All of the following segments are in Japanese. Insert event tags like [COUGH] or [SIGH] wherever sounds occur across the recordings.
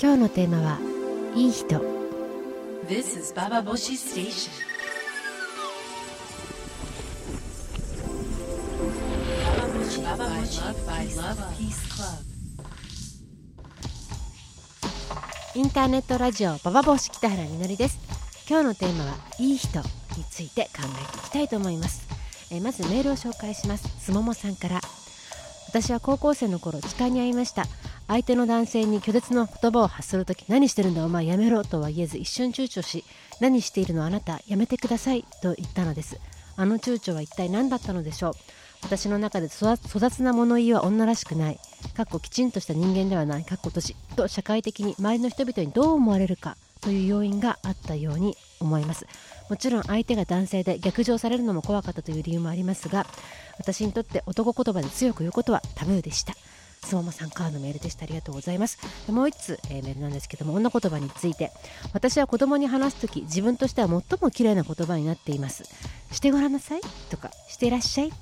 今日のテーマはいい人。This is Baba Boshi Station. インターネットラジオババボシ北原みのりです。今日のテーマはいい人について考えていきたいと思います、えーまずメールを紹介します。すももさんから。私は高校生の頃痴漢に遭いました相手の男性に拒絶の言葉を発するとき何してるんだお前やめろとは言えず一瞬躊躇し何しているのあなたやめてくださいと言ったのです。あの躊躇は一体何だったのでしょう。私の中で粗粗雑な物言いは女らしくない。かっこきちんとした人間ではない。かっこ年と社会的に周りの人々にどう思われるかという要因があったように思います。もちろん相手が男性で逆上されるのも怖かったという理由もありますが私にとって男言葉で強く言うことはタブーでした。相馬さんからのメールでした。ありがとうございます。もう一つ、えーメールなんですけども女言葉について。私は子供に話す時自分としては最も綺麗な言葉になっています。してごらんなさい。とかしていらっしゃい。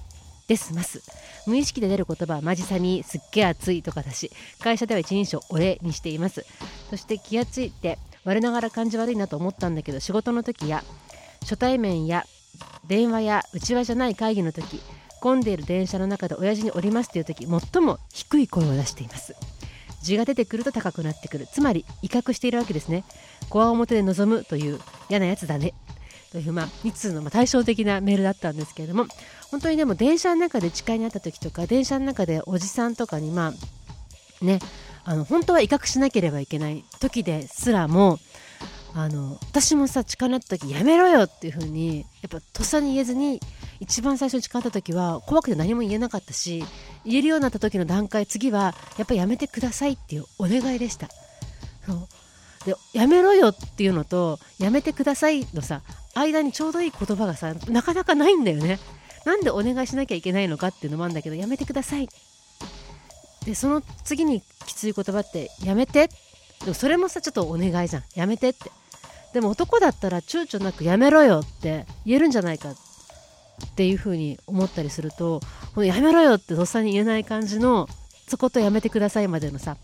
ですます。無意識で出る言葉はマジサミすっげえ熱いとかだし会社では一人称俺にしています。そして気がついて我ながら感じ悪いなと思ったんだけど仕事の時や初対面や電話や内輪じゃない会議の時混んでいる電車の中で親父におりますという時最も低い声を出しています。字が出てくると高くなってくる。つまり威嚇しているわけですね。こわ表で望むという嫌なやつだね。というまあ2通のま対照的なメールだったんですけれども本当にでも電車の中で誓いにあった時とか電車の中でおじさんとかにまあねあの本当は威嚇しなければいけない時ですらもあの私もさ誓いにあった時やめろよっていう風にやっぱとっさに言えずに一番最初に誓った時は怖くて何も言えなかったし言えるようになった時の段階次はやっぱりやめてくださいっていうお願いでした。そう。でやめろよっていうのとやめてくださいのさ間にちょうどいい言葉がさなかなかないんだよね。なんでお願いしなきゃいけないのかっていうのもあるんだけどやめてください。でその次にきつい言葉ってやめて。でもそれもさちょっとお願いじゃん。やめてって。でも男だったら躊躇なくやめろよって言えるんじゃないかっっていうふうに思ったりするとこのやめろよってとっさに言えない感じのそことやめてくださいまでのさ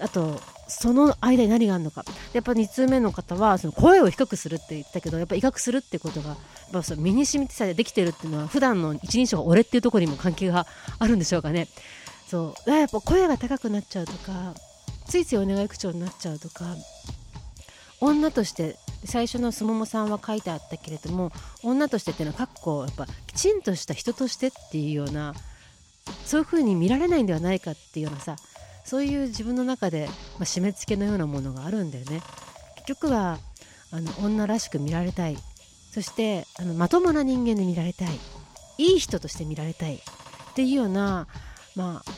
あとその間に何があるのかやっぱ2通目の方はその声を低くするって言ったけどやっぱ威嚇するってことがやっぱその身に染みてさできてるっていうのは普段の一人称が俺っていうところにも関係があるんでしょうかね。そう。だからやっぱ声が高くなっちゃうとかついついお願い口調になっちゃうとか女として最初のすももさんは書いてあったけれども女としてっていうのはかっこやっぱきちんとした人としてっていうようなそういう風に見られないんではないかっていうようなさそういう自分の中で、まあ、締め付けのようなものがあるんだよね。結局はあの女らしく見られたい。そしてあのまともな人間で見られたい。いい人として見られたい。っていうようなまあ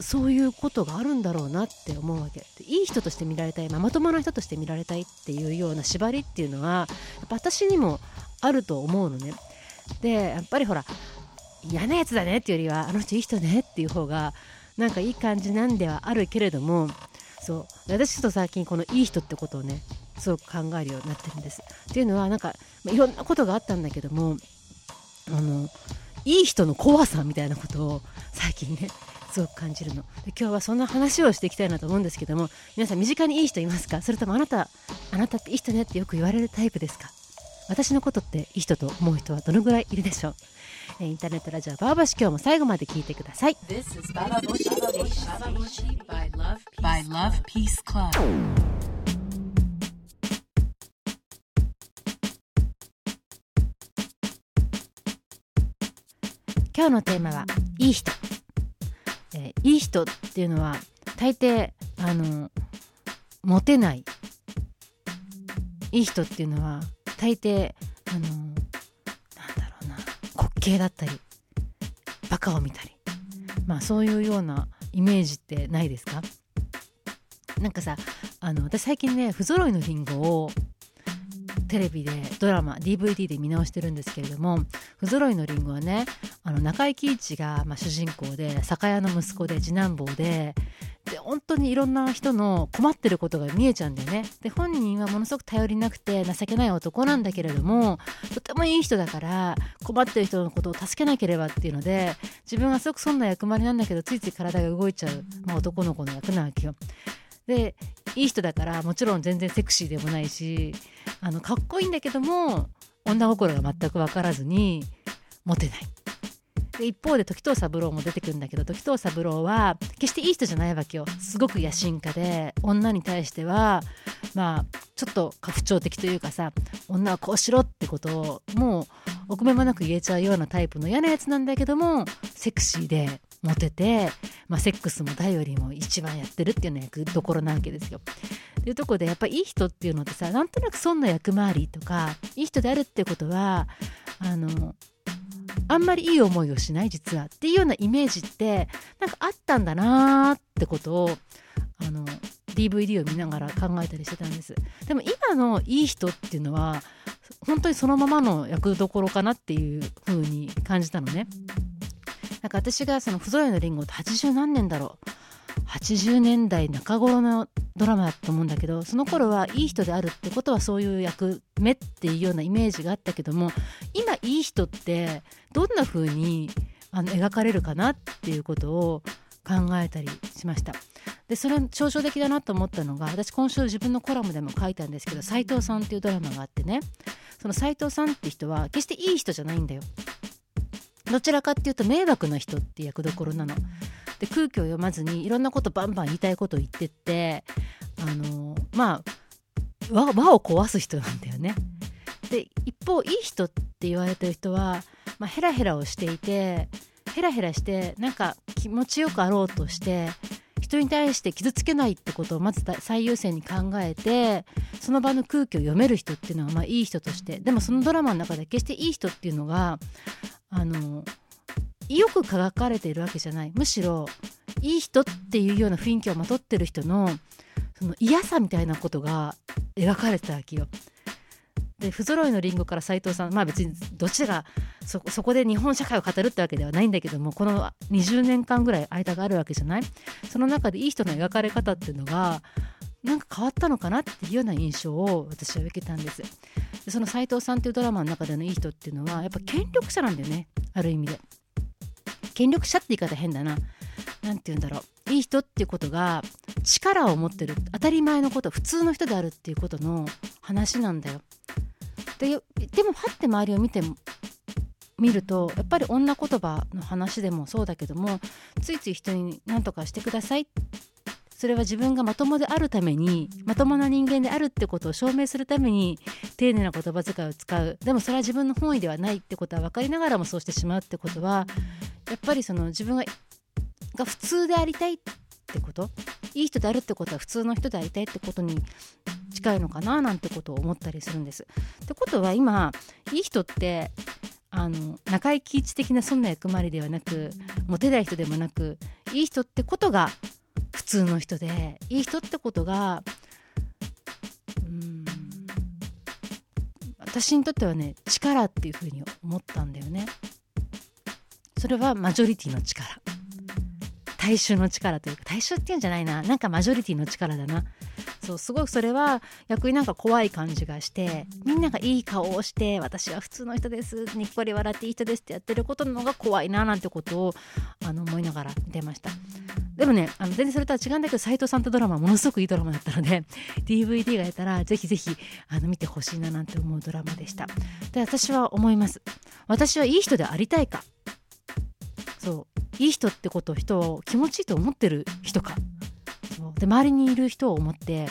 そういうことがあるんだろうなって思うわけ。でいい人として見られたい、まあまともな人として見られたいっていうような縛りっていうのはやっぱ私にもあると思うのね。でやっぱりほら嫌なやつだねっていうよりはあの人いい人ねっていう方がなんかいい感じなんではあるけれどもそう。私ちょっと最近このいい人ってことをねすごく考えるようになってるんです。っていうのはなんかいろんなことがあったんだけどもあのいい人の怖さみたいなことを最近ねすごく感じるの。で今日はそんな話をしていきたいなと思うんですけども皆さん身近にいい人いますか？それともあなたあなたっていい人ねってよく言われるタイプですか？私のことっていい人と思う人はどのぐらいいるでしょう？えインターネットラジオバーバシ今日も最後まで聞いてください。This is Baba Boshi Baba Boshi by Love Peace Club. 今日のテーマはいい人、えーいい人っていうのは大抵あのモテない。いい人っていうのは大抵あのなんだろうな滑稽だったりバカを見たり。まあそういうようなイメージってないですか？なんかさあの私最近ね不揃いのリンゴをテレビでドラマ DVD で見直してるんですけれども不揃いのリンゴはねあの中井貴一が、まあ、主人公で酒屋の息子で次男坊でで本当にいろんな人の困ってることが見えちゃうんだよね。で本人はものすごく頼りなくて情けない男なんだけれどもとてもいい人だから困ってる人のことを助けなければっていうので自分はすごくそんな役割なんだけどついつい体が動いちゃう、まあ、男の子の役なわけよ。でいい人だからもちろん全然セクシーでもないしあのかっこいいんだけども女心が全く分からずにモテない。で一方で時藤三郎も出てくるんだけど時藤三郎は決していい人じゃないわけよ。すごく野心家で女に対してはまあちょっと過不調的というかさ女はこうしろってことをもうお米もなく言えちゃうようなタイプの嫌なやつなんだけどもセクシーでモテて、まあ、セックスも誰よりも一番やってるっていうのが役どころなわけですよ。というとこでやっぱりいい人っていうのってさなんとなく損な役回りとかいい人であるってことはあのあんまりいい思いをしない実は。っていうようなイメージってなんかあったんだなーってことをあの DVD を見ながら考えたりしてたんです。でも今のいい人っていうのは本当にそのままの役どころかなっていう風に感じたのね。なんか私がその「不揃いのリンゴ」って80何年だろう。80年代中頃のドラマだと思うんだけどその頃はいい人であるってことはそういう役目っていうようなイメージがあったけども今いい人ってどんな風にあの描かれるかなっていうことを考えたりしました。でそれ象徴的だなと思ったのが私今週自分のコラムでも書いたんですけど斎藤さんっていうドラマがあってね。その斎藤さんって人は決していい人じゃないんだよ。どちらかっていうと迷惑な人って役どころなので空気を読まずにいろんなことバンバン言いたいことを言ってってあのまあ輪輪を壊す人なんだよね。で一方いい人って言われてる人は、まあ、ヘラヘラをしていてヘラヘラしてなんか気持ちよくあろうとして人に対して傷つけないってことをまず最優先に考えてその場の空気を読める人っていうのはまあいい人としてでもそのドラマの中で決していい人っていうのがあのよく描かれているわけじゃないむしろいい人っていうような雰囲気をまとってる人のその嫌さみたいなことが描かれてたわけよ。で不揃いのリンゴから斎藤さんまあ別にどっちがそそこで日本社会を語るってわけではないんだけどもこの20年間ぐらい間があるわけじゃない？その中でいい人の描かれ方っていうのがなんか変わったのかなっていうような印象を私は受けたんです。その斎藤さんっていうドラマの中でのいい人っていうのはやっぱ権力者なんだよね。ある意味で。権力者って言い方変だな。何て言うんだろう。いい人っていうことが力を持ってる当たり前のこと普通の人であるっていうことの話なんだよ。ででもパッて周りを見て見るとやっぱり女言葉の話でもそうだけどもついつい人に何とかしてくださいっそれは自分がまともであるためにまともな人間であるってことを証明するために丁寧な言葉遣いを使うでもそれは自分の本意ではないってことは分かりながらもそうしてしまうってことはやっぱりその自分がが普通でありたいってこといい人であるってことは普通の人でありたいってことに近いのかななんてことを思ったりするんです。ってことは今いい人ってあの中井貴一的なそんな役回りではなくモテない人でもなくいい人ってことが普通の人でいい人ってことがうん私にとってはね力っていうふうに思ったんだよね。それはマジョリティの力。大衆の力というか大衆っていうんじゃないな。なんかマジョリティの力だな。そうすごくそれは逆になんか怖い感じがしてみんながいい顔をして私は普通の人です。にっこり笑っていい人ですってやってることの方が怖いななんてことをあの思いながら見てました。でもねあの全然それとは違うんだけど斎藤さんとドラマものすごくいいドラマだったので [LAUGHS] DVD がやったらぜひぜひあの見てほしいななんて思うドラマでした。で私は思います。私はいい人でありたいか。そう。いい人ってことを人を気持ちいいと思ってる人か。そう。で周りにいる人を思って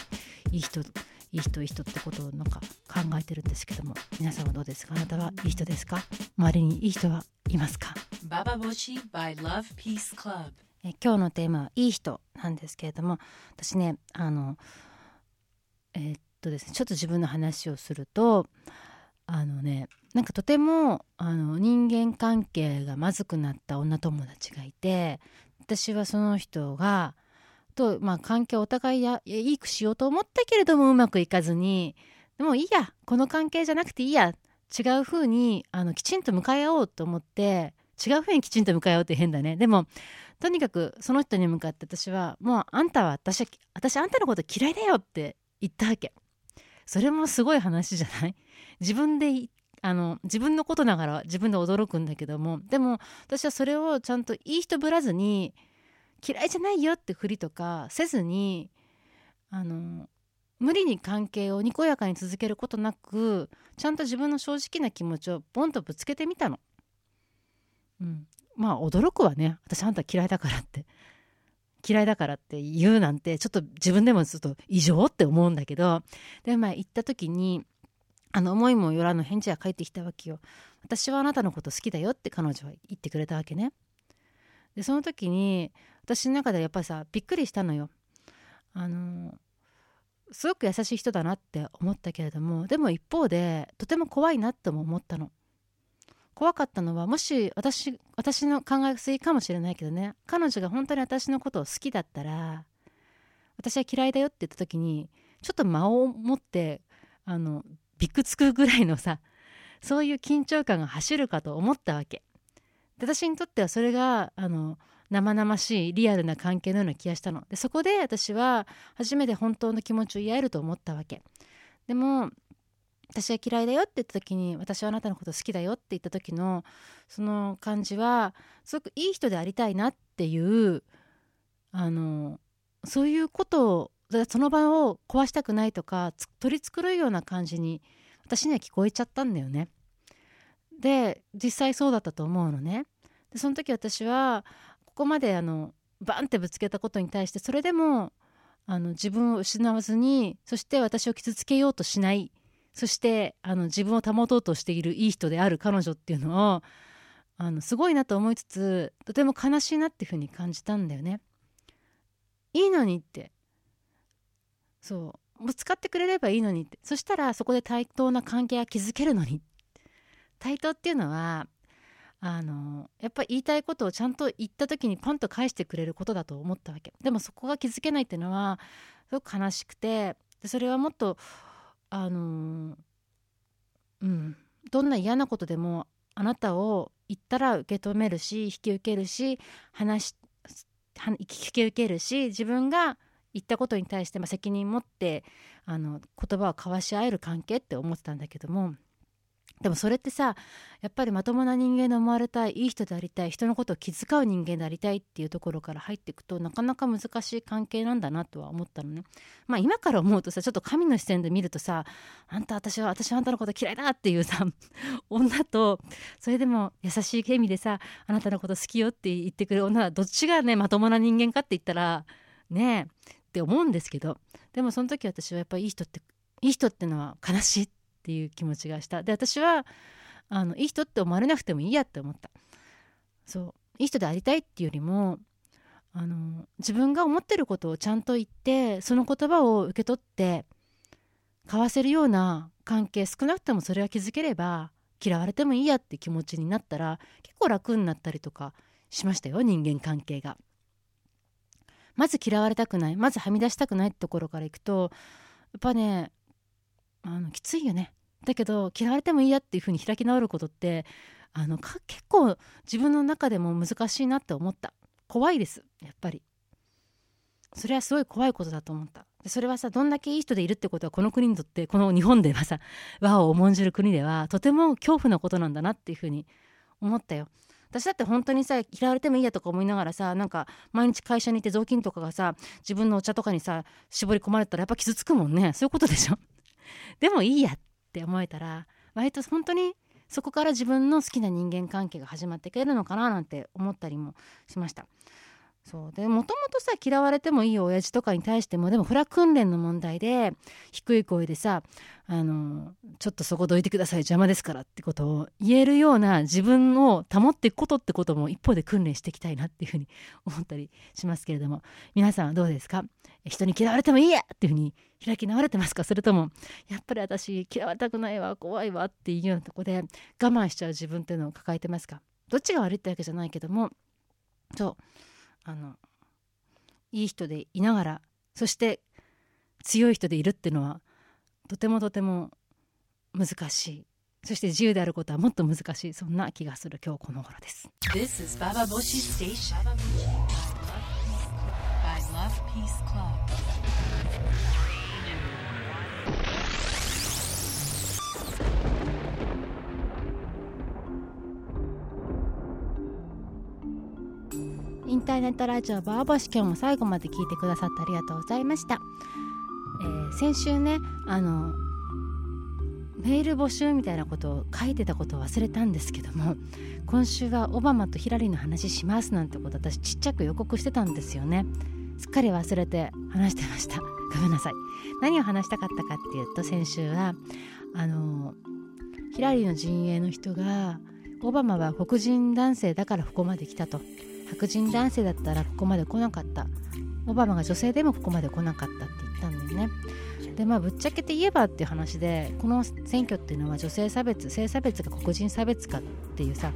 いい人いい人いい人ってことをなんか考えてるんですけども。皆さんはどうですか？あなたはいい人ですか？周りにいい人はいますか？Bababoshi by Love Peace Club. 今日のテーマはいい人なんですけれども私ねあのえーっとですねちょっと自分の話をするとあのねなんかとてもあの人間関係がまずくなった女友達がいて私はその人がと、まあ、関係をお互いやいいくしようと思ったけれどもうまくいかずにでもいいやこの関係じゃなくていいや違う風にあにきちんと向かい合おうと思って違う風にきちんと向かい合おうって変だね。でもとにかくその人に向かって私はもうあんたは私私あんたのこと嫌いだよって言ったわけ。それもすごい話じゃない？自分であの自分のことながら自分で驚くんだけども。でも私はそれをちゃんといい人ぶらずに嫌いじゃないよってふりとかせずにあの無理に関係をにこやかに続けることなくちゃんと自分の正直な気持ちをボンとぶつけてみたの。うん、まあ驚くわね。私あんた嫌いだからって。嫌いだからって言うなんてちょっと自分でもちょっと異常って思うんだけど。でまあ行った時にあの思いもよらぬ返事が返ってきたわけよ。私はあなたのこと好きだよって彼女は言ってくれたわけね。でその時に私の中でやっぱりさびっくりしたのよ。あのすごく優しい人だなって思ったけれどもでも一方でとても怖いなっても思ったの。怖かったのはもし私私の考えすぎかもしれないけどね。彼女が本当に私のことを好きだったら私は嫌いだよって言った時にちょっと間を持ってあのびくつくぐらいのさそういう緊張感が走るかと思ったわけ。で私にとってはそれがあの生々しいリアルな関係のような気がしたの。でそこで私は初めて本当の気持ちを言えると思ったわけ。でも私は嫌いだよって言った時に私はあなたのこと好きだよって言った時のその感じはすごくいい人でありたいなっていうあのそういうことをその場を壊したくないとか取り繕うような感じに私には聞こえちゃったんだよね。で実際そうだったと思うのね。でその時私はここまであのバンってぶつけたことに対してそれでもあの自分を失わずにそして私を傷つけようとしないそしてあの自分を保とうとしているいい人である彼女っていうのをあのすごいなと思いつつとても悲しいなっていうふうに感じたんだよね。いいのにって。そう。ぶつかってくれればいいのにって。そしたらそこで対等な関係が築けるのに対等っていうのはあのやっぱり言いたいことをちゃんと言った時にパンと返してくれることだと思ったわけ。でもそこが気づけないっていうのはすごく悲しくて。それはもっとあのうん。どんな嫌なことでもあなたを言ったら受け止めるし引き受けるし話し引き受けるし自分が言ったことに対して、ま、責任持ってあの言葉を交わし合える関係って思ってたんだけどもでもそれってさやっぱりまともな人間で思われたいいい人でありたい人のことを気遣う人間でありたいっていうところから入っていくとなかなか難しい関係なんだなとは思ったのね。まあ今から思うとさちょっと神の視線で見るとさあんた私は私はあんたのこと嫌いだっていうさ [LAUGHS] 女とそれでも優しい意味でさあなたのこと好きよって言ってくる女はどっちがねまともな人間かって言ったらねえって思うんですけどでもその時私はやっぱりいい人っていい人ってのは悲しいってっていう気持ちがした。で私はあのいい人って思われなくてもいいやって思った。そう。いい人でありたいっていうよりもあの自分が思ってることをちゃんと言ってその言葉を受け取って交わせるような関係少なくともそれは気づければ嫌われてもいいやって気持ちになったら結構楽になったりとかしましたよ人間関係が。まず嫌われたくない。まずはみ出したくないってところからいくとやっぱねあのきついよね。だけど嫌われてもいいやっていうふうに開き直ることってあの結構自分の中でも難しいなって思った。怖いです。やっぱり。それはすごい怖いことだと思った。でそれはさどんだけいい人でいるってことはこの国にとってこの日本ではさ和を重んじる国ではとても恐怖なことなんだなっていうふうに思ったよ。私だって本当にさ嫌われてもいいやとか思いながらさなんか毎日会社にいて雑巾とかがさ自分のお茶とかにさ絞り込まれたらやっぱ傷つくもんね。そういうことでしょ？[LAUGHS] でもいいやっって思えたら割と本当にそこから自分の好きな人間関係が始まってくれるのかななんて思ったりもしました。そう。でもともとさ嫌われてもいい親父とかに対してもでもこれは訓練の問題で低い声でさあのちょっとそこどいてください邪魔ですからってことを言えるような自分を保っていくことってことも一方で訓練していきたいなっていうふうに [LAUGHS] 思ったりしますけれども。皆さんはどうですか？人に嫌われてもいいやっていうふうに開き直れてますか？それともやっぱり私嫌われたくないわ怖いわっていうようなとこで我慢しちゃう自分っていうのを抱えてますか？どっちが悪いってわけじゃないけども。そう。あのいい人でいながらそして強い人でいるっていうのはとてもとても難しい。そして自由であることはもっと難しい。そんな気がする。今日この頃です。This is Baba Boshi Station. By Love Peace Club. ターネットラジオバーボシ今日も最後まで聞いてくださってありがとうございました。えー、先週ねあのメール募集みたいなことを書いてたことを忘れたんですけども今週はオバマとヒラリーの話しますなんてこと私ちっちゃく予告してたんですよね。すっかり忘れて話してました。[LAUGHS] ごめんなさい。何を話したかったかっていうと先週はあのヒラリーの陣営の人がオバマは黒人男性だからここまで来たと。白人男性だったらここまで来なかった。オバマが女性でもここまで来なかったって言ったんだよね。でまあぶっちゃけて言えばっていう話でこの選挙っていうのは女性差別性差別か黒人差別かっていうさ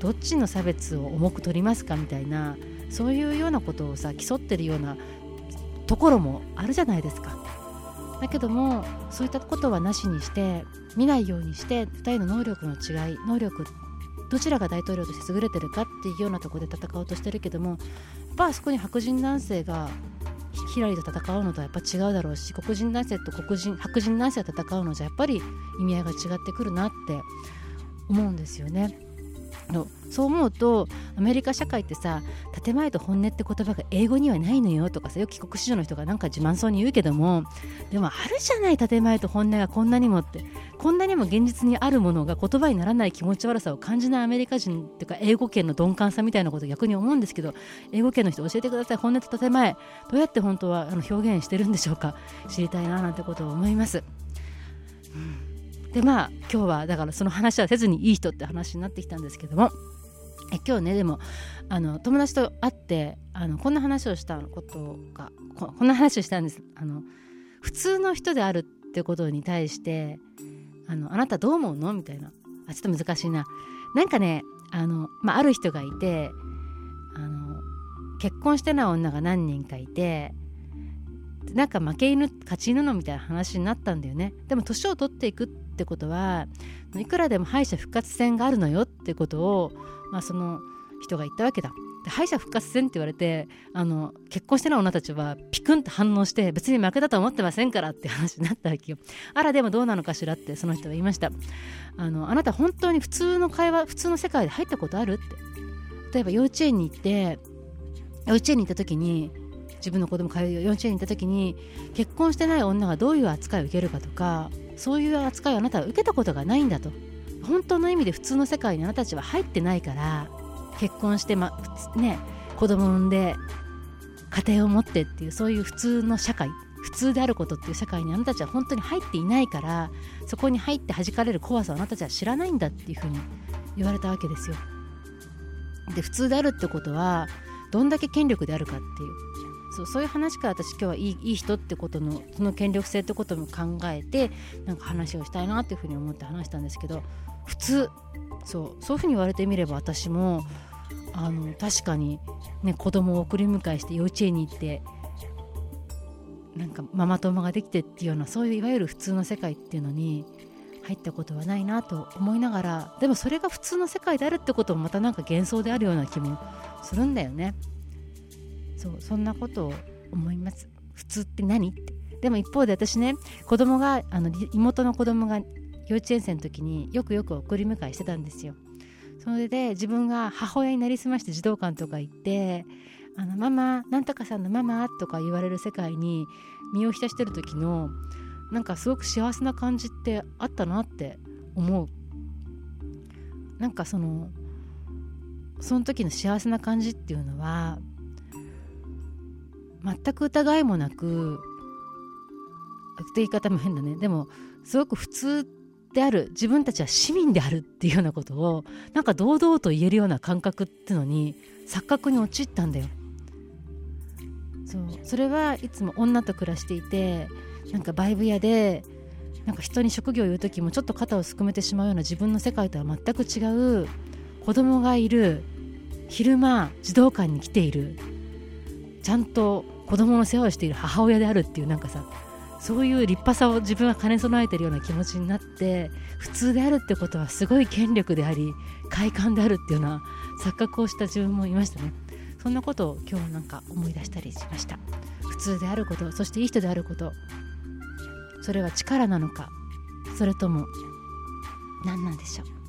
どっちの差別を重く取りますかみたいなそういうようなことをさ競ってるようなところもあるじゃないですか。だけどもそういったことはなしにして見ないようにして2人の能力の違い能力どちらが大統領として優れてるかっていうようなところで戦おうとしてるけどもやっぱあそこに白人男性がヒラリーと戦うのとはやっぱ違うだろうし黒人男性と黒人白人男性が戦うのじゃやっぱり意味合いが違ってくるなって思うんですよね。の。そう思うとアメリカ社会ってさ建前と本音って言葉が英語にはないのよとかさよく帰国子女の人がなんか自慢そうに言うけどもでもあるじゃない建前と本音がこんなにもってこんなにも現実にあるものが言葉にならない気持ち悪さを感じないアメリカ人っていうか英語圏の鈍感さみたいなこと逆に思うんですけど英語圏の人教えてください。本音と建前。どうやって本当はあの表現してるんでしょうか。知りたいななんてことを思います。でまあ今日はだからその話はせずにいい人って話になってきたんですけども。え今日ねでもあの友達と会ってあのこんな話をしたことがここんな話をしたんです。あの普通の人であるってことに対してあのあなたどう思うの？みたいな。あちょっと難しいな。なんかねあの、まあ、ある人がいてあの結婚してない女が何人かいてなんか負け犬勝ち犬のみたいな話になったんだよね。でも年を取っていくっってことはいくらでも敗者復活戦があるのよってことを、まあ、その人が言ったわけだ。で敗者復活戦って言われてあの結婚してない女たちはピクンと反応して別に負けたと思ってませんからって話になったわけよ。あらでもどうなのかしらってその人は言いました。あのあなた本当に普通の会話普通の世界で入ったことあるって例えば幼稚園に行って幼稚園に行った時に自分の子供通う幼稚園に行った時に結婚してない女がどういう扱いを受けるかとかそういう扱いをあなたは受けたことがないんだと本当の意味で普通の世界にあなたたちは入ってないから結婚して、まね、子供産んで家庭を持ってっていうそういう普通の社会普通であることっていう社会にあなたたちは本当に入っていないからそこに入って弾かれる怖さをあなたたちは知らないんだっていうふうに言われたわけですよ。で普通であるってことはどんだけ権力であるかっていうそうそういう話から私今日はいいいい人ってことのその権力性ってことも考えてなんか話をしたいなっていうふうに思って話したんですけど普通そうそういうふうに言われてみれば私もあの確かに、ね、子供を送り迎えして幼稚園に行ってなんかママ友ができてっていうようなそういういわゆる普通の世界っていうのに入ったことはないなと思いながらでもそれが普通の世界であるってこともまたなんか幻想であるような気もするんだよね。そうそんなことを思います。普通って何って。でも一方で私ね子供があの妹の子供が幼稚園生の時によくよく送り迎えしてたんですよ。それで自分が母親になりすまして児童館とか行って「あのママなんとかさんのママ」とか言われる世界に身を浸してる時のなんかすごく幸せな感じってあったなって思う。なんかそのその時の幸せな感じっていうのは全く疑いもなくって言い方も変だね。でもすごく普通である自分たちは市民であるっていうようなことをなんか堂々と言えるような感覚っていうのに錯覚に陥ったんだよ。そうそれはいつも女と暮らしていてなんかバイブ屋でなんか人に職業を言う時もちょっと肩をすくめてしまうような自分の世界とは全く違う子供がいる昼間児童館に来ているちゃんと子供の世話をしている母親であるっていうなんかさそういう立派さを自分は兼ね備えてるような気持ちになって普通であるってことはすごい権力であり快感であるっていうような錯覚をした自分もいましたね。そんなことを今日なんか思い出したりしました。普通であることそしていい人であること。それは力なのかそれとも何なんでしょう。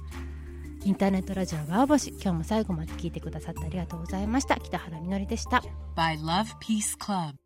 インターネットラジオわおぼし今日も最後まで聞いてくださってありがとうございました。北原みのりでした。By Love Peace Club